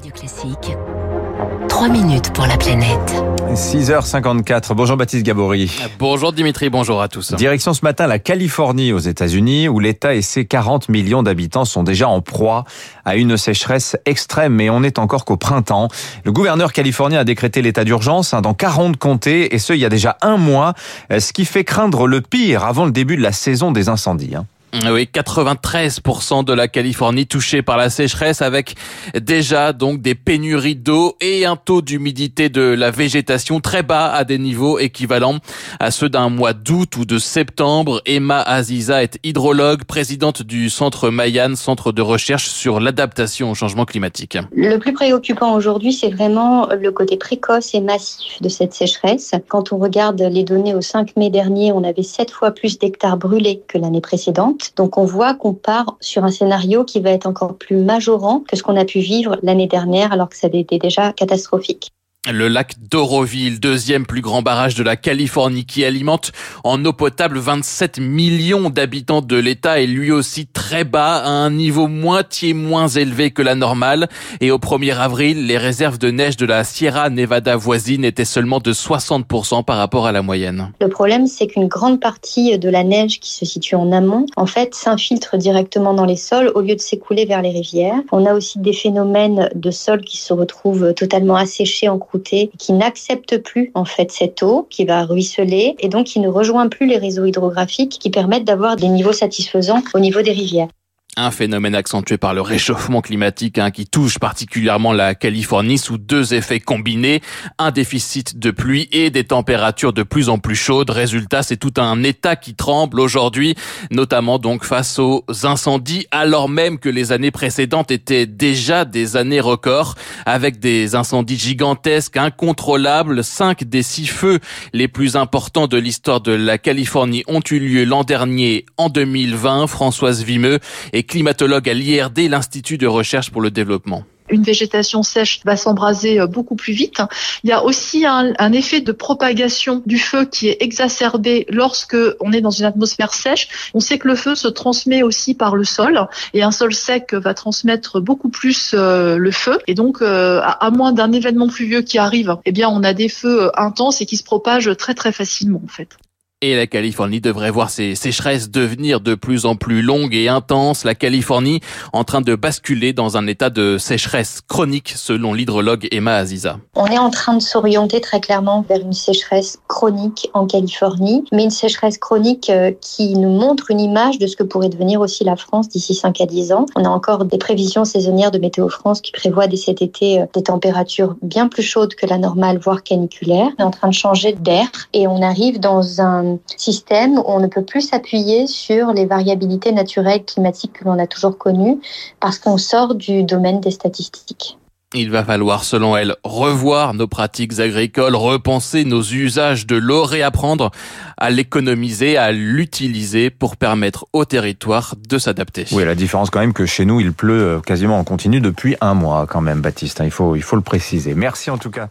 Radio Classique. 3 minutes pour la planète. 6h54. Bonjour Baptiste Gabory. Bonjour Dimitri, bonjour à tous. Direction ce matin la Californie aux États-Unis où l'État et ses 40 millions d'habitants sont déjà en proie à une sécheresse extrême mais on n'est encore qu'au printemps. Le gouverneur californien a décrété l'état d'urgence hein, dans 40 comtés et ce il y a déjà un mois, ce qui fait craindre le pire avant le début de la saison des incendies. Oui, 93% de la Californie touchée par la sécheresse avec déjà donc des pénuries d'eau et un taux d'humidité de la végétation très bas à des niveaux équivalents à ceux d'un mois d'août ou de septembre. Emma Aziza est hydrologue, présidente du centre Mayan, centre de recherche sur l'adaptation au changement climatique. Le plus préoccupant aujourd'hui, c'est vraiment le côté précoce et massif de cette sécheresse. Quand on regarde les données au 5 mai dernier, on avait 7 fois plus d'hectares brûlés que l'année précédente. Donc on voit qu'on part sur un scénario qui va être encore plus majorant que ce qu'on a pu vivre l'année dernière alors que ça était déjà catastrophique. Le lac d'Oroville, deuxième plus grand barrage de la Californie qui alimente en eau potable 27 millions d'habitants de l'État est lui aussi très bas, à un niveau moitié moins élevé que la normale. Et au 1er avril, les réserves de neige de la Sierra Nevada voisine étaient seulement de 60% par rapport à la moyenne. Le problème, c'est qu'une grande partie de la neige qui se situe en amont, en fait, s'infiltre directement dans les sols au lieu de s'écouler vers les rivières. On a aussi des phénomènes de sol qui se retrouvent totalement asséchés en qui n'accepte plus en fait cette eau qui va ruisseler et donc qui ne rejoint plus les réseaux hydrographiques qui permettent d'avoir des niveaux satisfaisants au niveau des rivières. Un phénomène accentué par le réchauffement climatique hein, qui touche particulièrement la Californie sous deux effets combinés, un déficit de pluie et des températures de plus en plus chaudes. Résultat, c'est tout un État qui tremble aujourd'hui, notamment donc face aux incendies, alors même que les années précédentes étaient déjà des années records, avec des incendies gigantesques, incontrôlables. Cinq des six feux les plus importants de l'histoire de la Californie ont eu lieu l'an dernier, en 2020. Françoise Vimeux et climatologue à l'IRD, l'Institut de recherche pour le développement une végétation sèche va s'embraser euh, beaucoup plus vite. Il y a aussi un, un, effet de propagation du feu qui est exacerbé lorsque on est dans une atmosphère sèche. On sait que le feu se transmet aussi par le sol et un sol sec va transmettre beaucoup plus euh, le feu. Et donc, euh, à, à, moins d'un événement pluvieux qui arrive, eh bien, on a des feux intenses et qui se propagent très très facilement en fait. Et la Californie devrait voir ses sécheresses devenir de plus en plus longues et intenses. La Californie en train de basculer dans un état de sécheresse chronique, selon l'hydrologue Emma Aziza. On est en train de s'orienter très clairement vers une sécheresse chronique en Californie, mais une sécheresse chronique euh, qui nous montre une image de ce que pourrait devenir aussi la France d'ici 5 à 10 ans. On a encore des prévisions saisonnières de Météo France qui prévoient dès cet été euh, des températures bien plus chaudes que la normale, voire caniculaires. On est en train de changer d'air et on arrive dans un système où on ne peut plus s'appuyer sur les variabilités naturelles climatiques que l'on a toujours connues parce qu'on sort du domaine des statistiques. Il va falloir, selon elle, revoir nos pratiques agricoles, repenser nos usages de l'eau, réapprendre à l'économiser, à l'utiliser pour permettre au territoire de s'adapter. Oui, la différence quand même que chez nous, il pleut quasiment en continu depuis un mois quand même, Baptiste. Hein. Il faut, il faut le préciser. Merci en tout cas.